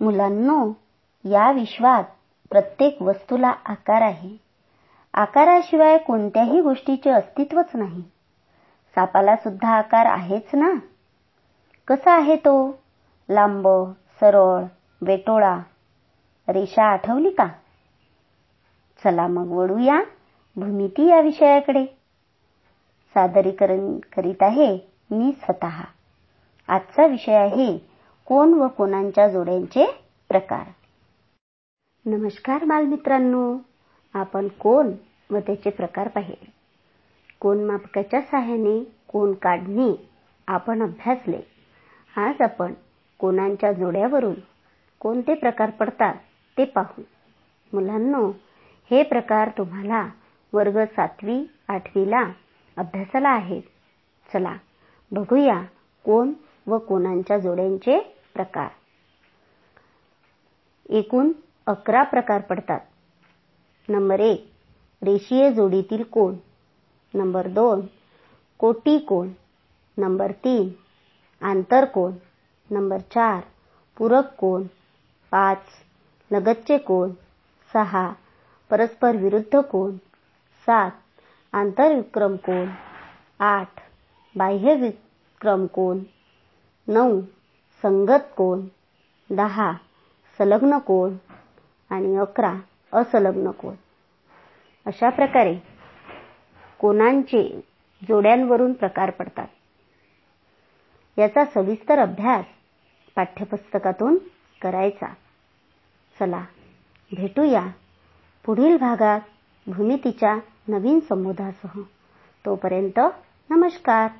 मुलांनो या विश्वात प्रत्येक वस्तूला आकार आहे. आकाराशिवाय कोणत्याही गोष्टीचे अस्तित्वच नाही. सापाला सुद्धा आकार आहेच ना? कसा आहे तो? लांब सरळ वेटोळा? रेषा आठवली का? चला मग वळूया भूमिती या विषयाकडे. सादरीकरण करीत आहे मी स्वतः. आजचा विषय आहे कोण व कोणांच्या जोड्यांचे प्रकार. नमस्कार बालमित्रांनो आपण कोण व त्याचे प्रकार पाहिले. कोण मापकाच्या सहाय्याने कोण काढणे आपण अभ्यासले. आज आपण कोणांच्या जोड्यावरून कोणते प्रकार पडतात ते पाहू. मुलांनो हे प्रकार तुम्हाला वर्ग सातवी आठवीला अभ्यासाला आहेत. चला बघूया कोण व कोणांच्या जोड्यांचे प्रकार. एकूण अकरा प्रकार पडतात. नंबर एक रेषीय जोडीतील कोण? नंबर दोन कोटी कोण? नंबर तीन आंतरकोण नंबर चार पूरक कोण? पाच लगतचे कोण? सहा परस्पर विरुद्ध कोण? सात आंतरविक्रम कोण? आठ बाह्य विक्रम कोण? नऊ. संगत कोण? दहा. संलग्न कोण? आणि अकरा. असंलग्न कोण? अशा प्रकारे कोणांचे जोड्यांवरून प्रकार पडतात. याचा सविस्तर अभ्यास पाठ्यपुस्तकातून करायचा. चला भेटूया पुढील भागात भूमितीच्या नवीन संबोधासह. तोपर्यंत नमस्कार.